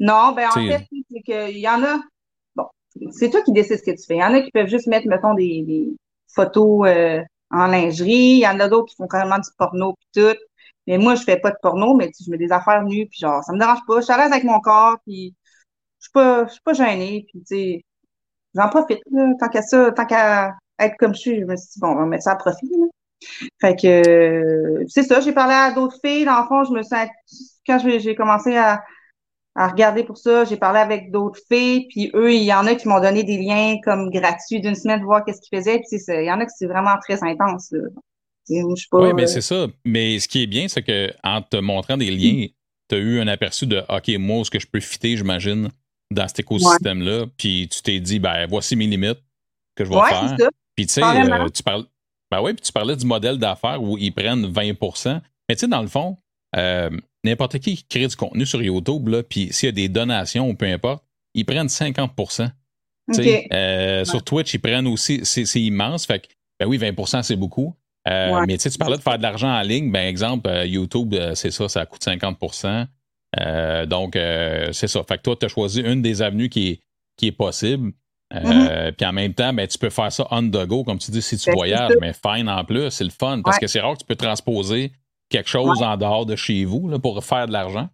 Non, ben en fait, c'est qu'il y en a c'est toi qui décides ce que tu fais. Il y en a qui peuvent juste mettre, mettons, des, des photos euh, en lingerie. Il y en a d'autres qui font carrément du porno puis tout. Mais moi, je fais pas de porno, mais je mets des affaires nues, puis genre, ça me dérange pas. Je suis à l'aise avec mon corps, puis je suis pas, je suis pas gênée, puis tu sais, j'en profite. tant qu'à ça, tant qu'à être comme je suis, je me suis dit, bon, on va mettre ça à profit. Fait que c'est ça, j'ai parlé à d'autres filles. Dans le fond, je me sens quand j'ai commencé à, à regarder pour ça. J'ai parlé avec d'autres filles, puis eux, il y en a qui m'ont donné des liens comme gratuits d'une semaine voir qu'est-ce qu'ils faisaient. Puis il y en a qui c'est vraiment très intense. Là. oui, mais c'est ça. Mais ce qui est bien, c'est que en te montrant des liens, tu as eu un aperçu de OK, moi, ce que je peux fitter, j'imagine, dans cet écosystème-là. Puis tu t'es dit, ben voici mes limites que je vais faire. Puis tu sais, euh, tu parles. Ben oui, puis tu parlais du modèle d'affaires où ils prennent 20% Mais tu sais, dans le fond, euh, n'importe qui qui crée du contenu sur YouTube, puis s'il y a des donations ou peu importe, ils prennent 50% euh, Sur Twitch, ils prennent aussi, c'est immense. Fait que, ben oui, 20% c'est beaucoup. Euh, mais tu parlais de faire de l'argent en ligne. Ben, exemple, euh, YouTube, c'est ça, ça coûte 50% Donc, c'est ça. Fait que toi, tu as choisi une des avenues qui est, qui est possible. Mm-hmm. Puis en même temps, ben, tu peux faire ça on the go, comme tu dis, si tu ben, voyages, mais fine en plus, c'est le fun. Parce que c'est rare que tu peux transposer quelque chose en dehors de chez vous là, pour faire de l'argent?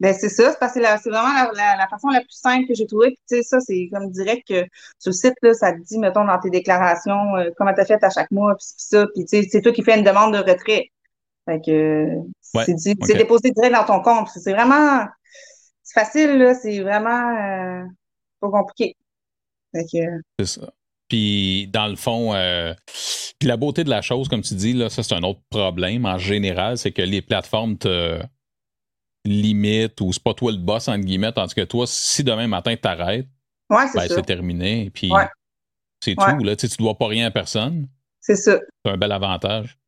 Ben, c'est ça, parce que c'est vraiment la, façon la plus simple que j'ai trouvée. tu sais, ça, c'est comme direct que sur le site, là, ça te dit, mettons, dans tes déclarations, euh, comment tu as fait à chaque mois, puis ça, puis tu sais, c'est toi qui fais une demande de retrait. Fait que c'est déposé direct dans ton compte. C'est vraiment c'est facile, là, c'est vraiment euh, pas compliqué. C'est ça. Puis, dans le fond, euh, puis la beauté de la chose, comme tu dis, là, ça, c'est un autre problème en général, c'est que les plateformes te, limite ou c'est pas toi le boss, entre guillemets, tandis que toi, si demain matin t'arrêtes, ouais, c'est ben, terminé. Puis c'est tout. Là, tu ne dois pas rien à personne. C'est ça. C'est un bel avantage.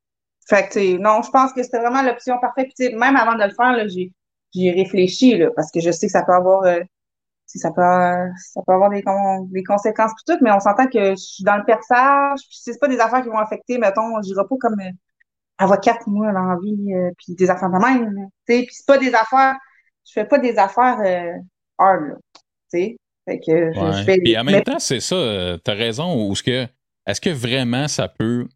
Fait que, non, je pense que c'était vraiment l'option parfaite. Puis, même avant de le faire, j'ai, j'ai réfléchi, là, parce que je sais que ça peut avoir, euh, ça peut, ça peut avoir des, des conséquences tout, mais on s'entend que je suis dans le perçage, puis c'est pas des affaires qui vont affecter, mettons, je pas comme euh, avocate, moi, l'envie, euh, puis des affaires de même, tu sais, puis c'est pas des affaires, je fais pas des affaires euh, hard, tu sais, fait que je, fais... Puis en même temps, c'est ça, t'as raison, ou ce que, est-ce que vraiment ça peut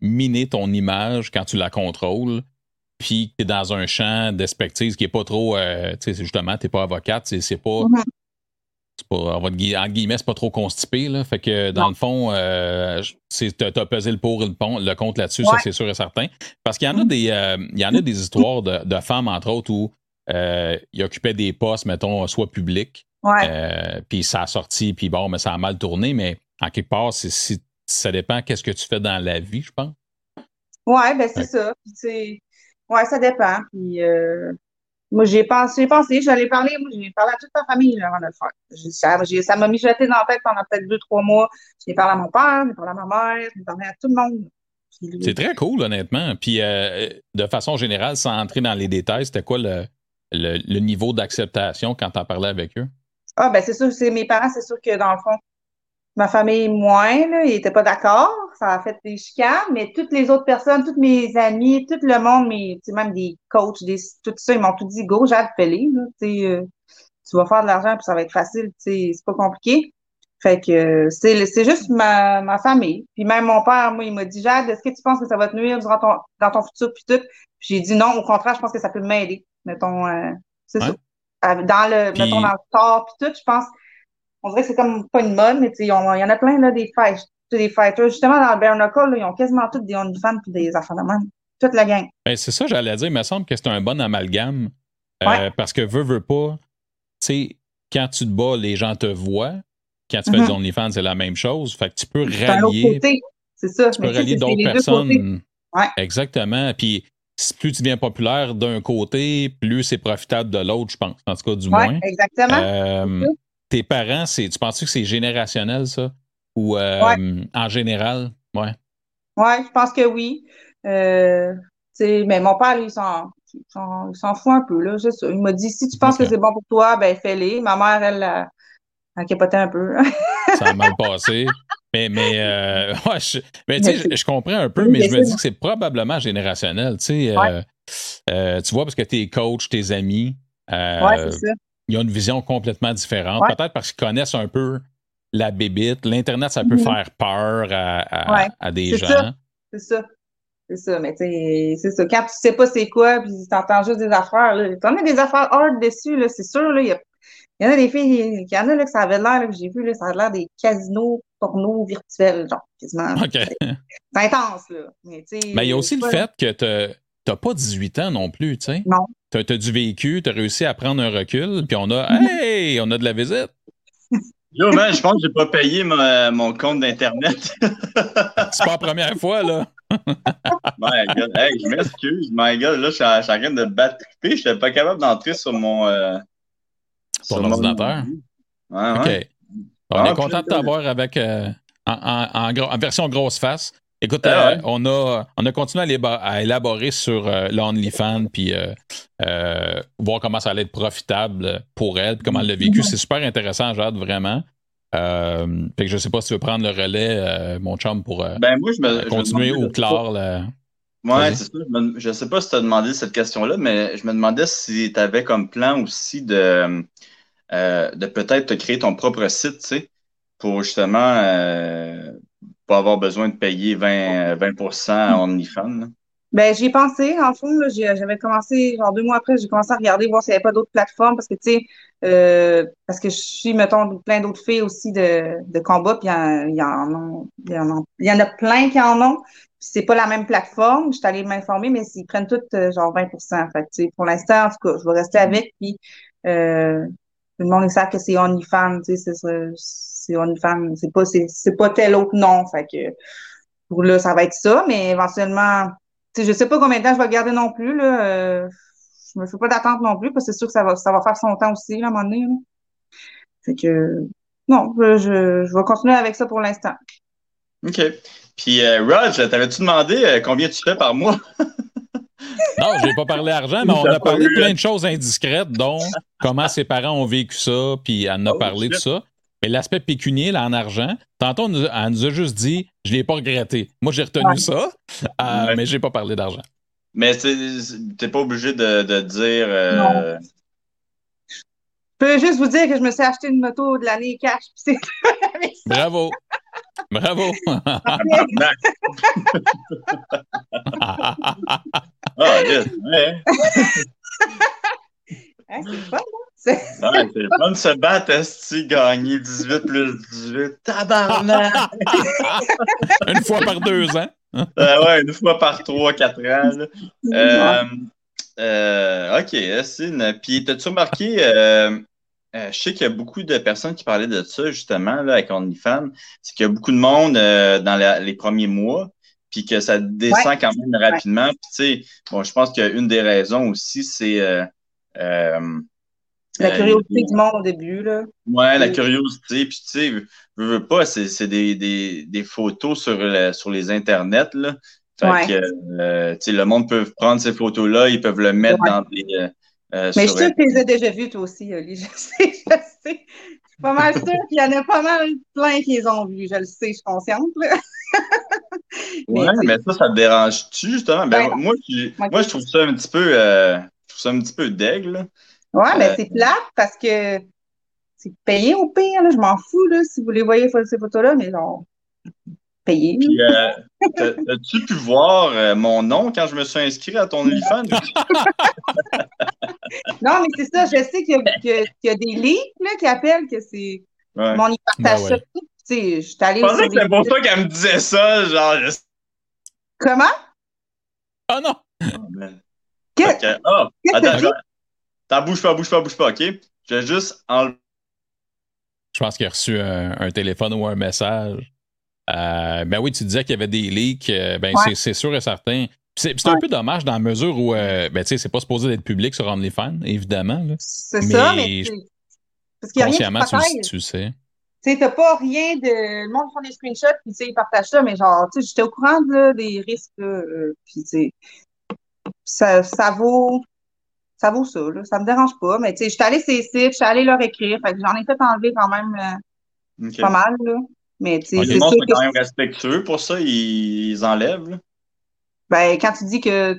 miner ton image quand tu la contrôles, puis que dans un champ d'expertise qui est pas trop, tu sais, justement, t'es pas avocate, c'est pas... Mm-hmm pas, en guillemets, c'est pas trop constipé. Là. Fait que dans le fond, euh, tu as pesé le pour et le, pont, le contre là-dessus, ça c'est sûr et certain. Parce qu'il y en a mm. des euh, il y en a des histoires de, femmes, entre autres, où euh, ils occupaient des postes, mettons, soit publics. Euh, puis ça a sorti, puis bon, mais ça a mal tourné, mais en quelque part, ça dépend qu'est-ce que tu fais dans la vie, je pense. Ouais, ben c'est ça. Ouais, ça dépend. Puis moi, j'ai pensé, pensé, j'allais parler, moi, j'ai parlé à toute ma famille avant de le faire. ça m'a mis jeté dans la tête pendant peut-être deux, trois mois. J'ai parlé à mon père, j'ai parlé à ma mère, j'ai parlé à tout le monde. C'est très cool, honnêtement. Puis, euh, de façon générale, sans entrer dans les détails, c'était quoi le, le, niveau d'acceptation quand tu en parlais avec eux? Ah, ben c'est sûr, c'est mes parents, c'est sûr que dans le fond, Ma famille, moins, là, ils n'étaient pas d'accord. Ça a fait des chicanes, mais toutes les autres personnes, toutes mes amis, tout le monde, mais même des coachs, des, tout ça, ils m'ont tout dit, go, j'ai appelé, euh, tu vas faire de l'argent puis ça va être facile, c'est pas compliqué. Fait que c'est c'est juste ma, ma famille. Puis même mon père, moi, il m'a dit, Jade, est-ce que tu penses que ça va te nuire durant ton, dans ton futur puis tout? Puis j'ai dit non, au contraire, je pense que ça peut m'aider. Mettons, euh, c'est ça. Dans le, mettons, dans le sport puis tout, je pense on dirait que c'est comme pas une mode, mais il y en a plein, là, des fights, des fighters. Justement, dans le bare knuckle, ils ont quasiment tous des OnlyFans et des affaires de même. Toute la gang. Ben, c'est ça, j'allais dire. Il me semble que c'est un bon amalgame. Euh, parce que veux, veux pas, tu sais, quand tu te bats, les gens te voient. Quand tu fais des mm-hmm. OnlyFans, c'est la même chose. Fait que tu peux rallier. C'est ça. Tu peux rallier d'autres personnes. Ouais. Exactement. Puis plus tu deviens populaire d'un côté, plus c'est profitable de l'autre, je pense. En tout cas, du ouais, moins. Exactement. Euh, tes parents, c'est, tu penses que c'est générationnel, ça? Ou euh, en général? Ouais. Ouais, je pense que oui. Euh, mais mon père, lui, il s'en, s'en fout un peu. Là, Il m'a dit si tu penses que c'est bon pour toi, ben fais-le. Ma mère, elle, elle, elle capotait un peu. ça a mal passé. Mais, mais, euh, ouais, je, mais tu sais, je, comprends un peu, mais je me dis que c'est probablement générationnel. Tu sais, euh, tu vois, parce que tes coachs, tes amis, ouais, c'est ça ils ont une vision complètement différente. Peut-être parce qu'ils connaissent un peu la bébite. L'Internet, ça peut mm-hmm. faire peur à, à, des gens. C'est ça. C'est ça. Mais tu sais, c'est ça. Quand tu sais pas c'est quoi, puis tu entends juste des affaires, là. T'en as des affaires hard dessus, là, c'est sûr, là. Il y, en a des filles, il y en a là, que ça avait l'air, que j'ai vu, là, ça a l'air des casinos porno virtuels, genre, quasiment. C'est intense, là. Mais il y a aussi le fait que tu t'as pas 18 ans non plus, tu sais. Non. Tu as, du vécu, tu as réussi à prendre un recul, puis on a, hey, on a de la visite. Yo, man, je pense que j'ai pas payé mon compte d'Internet. C'est pas la première fois, là. my God, hey, je m'excuse. My God, là, je suis en train de battre Je n'étais pas capable d'entrer sur mon. Euh, sur ordinateur. Ouais, OK. On est ah, content de t'avoir avec. Euh, en, en, version grosse face. Écoute, ah euh, on, a, on a continué à, élaborer sur euh, l'OnlyFans, puis euh, voir comment ça allait être profitable pour elle, puis comment elle l'a vécu. C'est super intéressant, Jade, vraiment. fait que je sais pas si tu veux prendre le relais, mon chum, pour ben, moi, je me, continuer ou clore. Ouais, c'est ça. Je, ne sais pas si tu as demandé cette question-là, mais je me demandais si tu avais comme plan aussi de, de peut-être te créer ton propre site, tu sais, pour justement avoir besoin de payer 20, 20 à OnlyFans? Ben, j'y ai pensé, en fond, j'avais commencé, genre deux mois après, j'ai commencé à regarder, voir s'il n'y avait pas d'autres plateformes, parce que, tu sais, euh, parce que je suis, mettons, plein d'autres filles aussi de, de combat, puis il y, en, y, en, y en a plein qui en ont, c'est pas la même plateforme, je suis allée m'informer, mais ils prennent toutes, euh, genre, 20 Fait pour l'instant, en tout cas, je vais rester avec, puis euh, le monde sait que c'est OnlyFans, tu sais, c'est OnlyFans, c'est pas, c'est, pas tel autre nom. Fait que pour là, ça va être ça, mais éventuellement, tu sais, je sais pas combien de temps je vais garder non plus, là. Euh, je me fais pas d'attente non plus, parce que c'est sûr que ça va, ça va faire son temps aussi, à un moment donné. Fait que, non, je, je vais continuer avec ça pour l'instant. OK. Puis, euh, t'avais-tu demandé euh, combien tu fais par mois? non, je n'ai pas parlé argent, mais on a parlé de plein de choses indiscrètes, dont comment ses parents ont vécu ça, puis elle en a oh, parlé de ça. Mais l'aspect pécunier, là, en argent, tantôt, elle nous a juste dit je ne l'ai pas regretté. Moi, j'ai retenu ça, euh, mais je n'ai pas parlé d'argent. Mais tu n'es pas obligé de, de dire. Euh... Je peux juste vous dire que je me suis acheté une moto de l'année cash. Bravo! Bravo! ah, yes, ouais. c'est fun, c'est fun de se battre, Esti, gagner 18 plus 18. Tabarnak! une fois par deux ans. euh, ouais, une fois par trois, quatre ans. Euh, euh, ok, Esti. Puis, t'as-tu remarqué, euh, euh, je sais qu'il y a beaucoup de personnes qui parlaient de ça, justement, là, avec OnlyFans. C'est qu'il y a beaucoup de monde dans les premiers mois, puis que ça descend quand même rapidement. Puis, tu sais, bon, je pense qu'une des raisons aussi, c'est euh, la euh, curiosité du monde au début, là. Ouais, la curiosité. Puis, tu sais, veux, veux pas, c'est des, des, des, photos sur, sur les internets, là. Fait que, euh, tu sais, le monde peut prendre ces photos-là, ils peuvent le mettre dans des. Euh, Mais je suis sûre que tu les as déjà vues, toi aussi, Oli. Je sais, je sais. Je suis pas mal sûre qu'il y en a pas mal plein qui les ont vues. Je le sais, je suis consciente. Là. mais, ouais, mais ça, ça te dérange-tu, justement? Ben, ben moi, je, moi, je trouve ça un petit peu. Euh, un petit peu d'aigle. Ouais, mais euh, c'est plate parce que c'est payé au pire, là, je m'en fous, là, si vous les voyez ces photos-là, mais non. Payé. Puis, euh, as-tu pu voir euh, mon nom quand je me suis inscrit à ton OnlyFans? non, mais c'est ça, je sais qu'il y, a des leaks là, qui appellent que c'est. Mon y partage ben ouais. Je suis allée. Je pensais que c'était pour ça qu'elle me disait ça, genre. Comment? Ah non! Oh, Qu'est-ce oh, attends, attends, bouge pas, bouge pas, bouge pas, OK? Je vais juste enlever. Je pense qu'il a reçu un, téléphone ou un message. Euh, ben oui, tu disais qu'il y avait des leaks. Euh, ben c'est sûr et certain. C'est un peu dommage dans la mesure où, euh, ben tu sais, c'est pas supposé d'être public sur OnlyFans, évidemment. C'est ça, mais. Parce qu'il y a rien qui tu, tu sais. Tu sais, t'as pas rien de. Le monde font des screenshots, puis tu sais, ils partagent ça, mais genre, tu sais, j'étais au courant là, des risques, là, puis tu sais, ça, ça vaut ça vaut ça, là. Ça me dérange pas. Mais tu sais, je suis allée les sites, je suis allée leur écrire. Fait que j'en ai fait enlever quand même euh, pas mal, là. Mais tu sais, c'est sont quand même respectueux pour ça, ils, enlèvent, là. Ben, quand tu dis que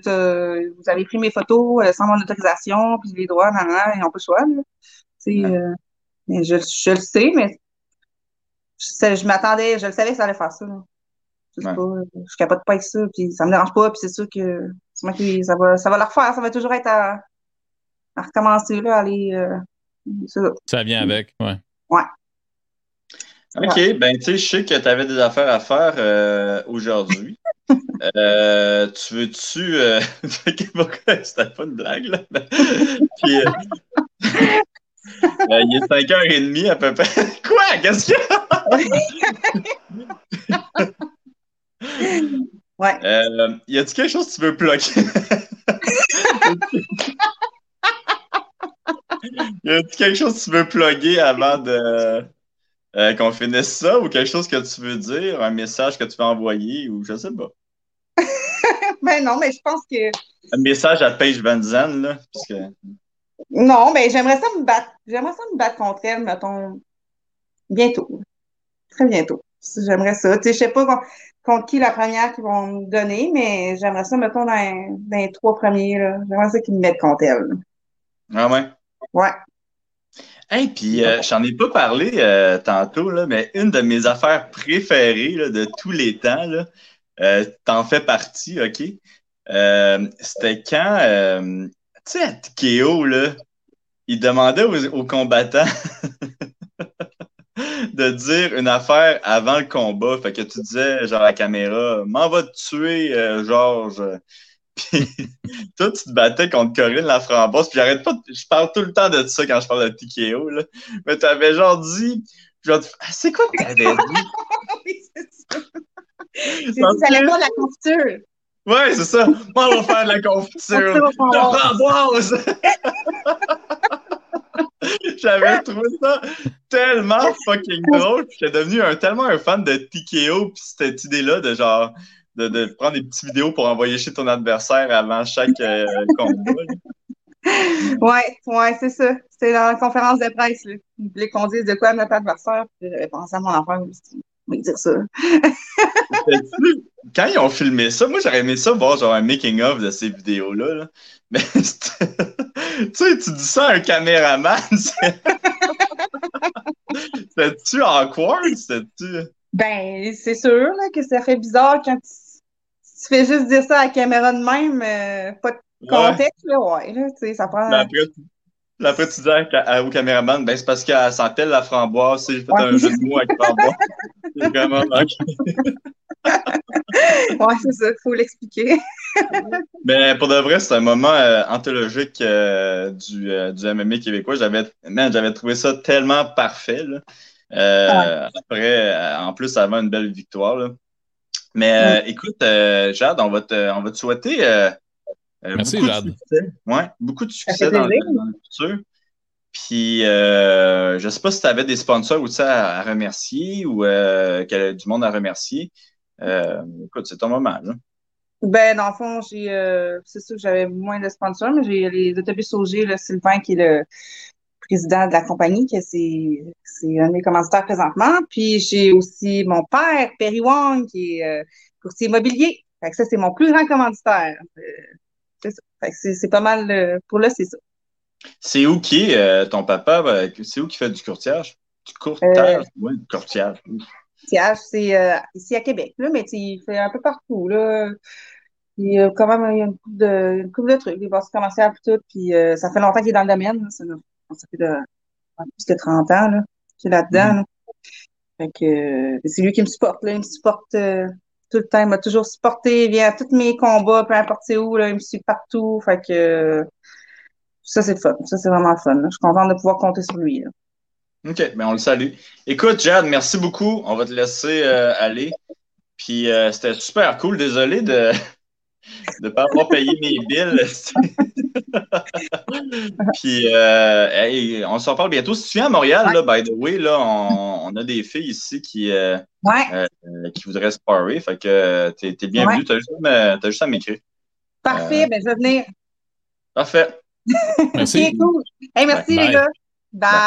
vous avez pris mes photos euh, sans mon autorisation, puis les droits, nan, nan, ils n'ont pas le choix, là. Tu sais, euh, mais je, je le sais, mais je, je m'attendais, je le savais que ça allait faire ça, là. Je sais pas, je capote pas avec ça, puis ça me dérange pas, puis c'est sûr que c'est moi qui, ça va, ça va le refaire, ça va toujours être à, à recommencer, là, aller, euh, ça. vient avec, ouais. Ouais. OK, ben, tu sais, je sais que tu avais des affaires à faire euh, aujourd'hui. euh, tu veux-tu. Euh... C'était pas une blague, là? Puis, euh, il est 5h30 à peu près. Quoi? Qu'est-ce a? Ouais. Euh, y a-t-il quelque chose que tu veux plugger? y a-t-il quelque chose que tu veux plugger avant de euh, qu'on finisse ça ou quelque chose que tu veux dire, un message que tu veux envoyer ou je sais pas? ben non, mais je pense que. Un message à Paige Van Zandt, là. Puisque... Non, mais j'aimerais ça me battre. J'aimerais ça me battre contre elle, mettons, bientôt. Très bientôt. J'aimerais ça. Tu sais, je sais pas contre qui la première qu'ils vont me donner, mais j'aimerais ça, mettons, dans, dans les trois premiers, là. J'aimerais ça qu'ils me mettent contre elle. Ah ouais? Ouais. Hey, puis euh, j'en ai pas parlé euh, tantôt, là, mais une de mes affaires préférées là, de tous les temps, là, euh, t'en fais partie, OK? C'était quand, tu sais, à Tikeo, là, il demandait aux, aux combattants de dire une affaire avant le combat. Fait que tu disais, genre, à la caméra, m'en va te tuer, euh, Georges. Puis toi, tu te battais contre Corinne la framboise. Puis j'arrête pas, je parle tout le temps de ça quand je parle de TKO, là. Mais tu avais genre dit, genre, ah, c'est quoi que t'avais dit? oui, c'est ça. J'ai dit, ça allait pas la confiture. Ouais, c'est ça. Moi, on va faire de la confiture. De framboise. J'avais trouvé ça tellement fucking drôle. J'étais devenu un, tellement un fan de TKO, puis cette idée-là de genre de, de, prendre des petites vidéos pour envoyer chez ton adversaire avant chaque euh, combat. Ouais, ouais, c'est ça. C'était dans la conférence de presse. Là. Ils voulaient qu'on dise de quoi à notre adversaire. Puis j'avais pensé à mon enfant. Je dire ça. Quand ils ont filmé ça, moi j'aurais aimé ça voir genre un making-of de ces vidéos-là. Là. Mais tu sais, tu dis ça à un caméraman. C'est-tu awkward? C'est-tu? Ben, c'est sûr là, que ça fait bizarre quand tu, tu, fais juste dire ça à la caméra de même, euh, pas de contexte, là, ouais, là, tu sais, ça prend... Ben après, après, tu dis à, au caméraman, ben c'est parce qu'elle sentait la framboise, j'ai fait un jeu de mots avec framboise. c'est vraiment ouais, c'est ça, il faut l'expliquer. Mais pour de vrai, c'est un moment euh, anthologique euh, du, euh, du MMA québécois. J'avais, j'avais trouvé ça tellement parfait. Là. Euh, après, en plus, avant une belle victoire. Là. Mais euh, écoute, Jade, on va te, on va te souhaiter Merci, beaucoup Jade. De succès. Ouais, beaucoup de succès dans, dans, le futur. Puis, je ne sais pas si tu avais des sponsors aussi à, à remercier ou du monde à remercier. écoute, c'est ton moment. Là. Ben, dans le fond, j'ai, c'est sûr que j'avais moins de sponsors, mais j'ai les autobus OG, là, Sylvain, qui est le, président de la compagnie, que c'est, c'est un de mes commanditaires présentement. Puis j'ai aussi mon père, Perry Wong, qui est euh, courtier immobilier. Fait que ça, c'est mon plus grand commanditaire. Euh, c'est pas mal, euh, pour là, c'est ça. C'est où qui est euh, ton papa? Ben, c'est où qui fait du courtiage? Du courtage? oui, du courtiage. Courtiage, c'est ici à Québec, là, mais il fait un peu partout, là. Il y a quand même il y a une couple de, une couple de trucs, des bourses commerciales et tout, puis ça fait longtemps qu'il est dans le domaine, là, ça, ça fait de, plus de 30 ans là, qu'il est là-dedans. Là. Fait que c'est lui qui me supporte, là. Il me supporte euh, tout le temps. Il m'a toujours supporté. Il vient à tous mes combats, peu importe où, là. Il me suit partout. Fait que ça, c'est fun. Ça, c'est vraiment fun. Je suis contente de pouvoir compter sur lui. Là. OK, ben on le salue. Écoute, Jade, merci beaucoup. On va te laisser euh, aller. Puis euh, c'était super cool. Désolé de de ne pas avoir payé mes billes. Puis, euh, hey, on s'en parle bientôt. Si tu viens à Montréal, ouais. là, by the way, là, on, on, a des filles ici qui, euh, ouais. euh, qui voudraient se parer. Fait que t'es es bienvenue. Ouais. Tu as juste, juste, à m'écrire. Parfait, ben, je vais venir. Parfait. Merci. cool. Hey, merci, Bye. les gars. Bye. Bye.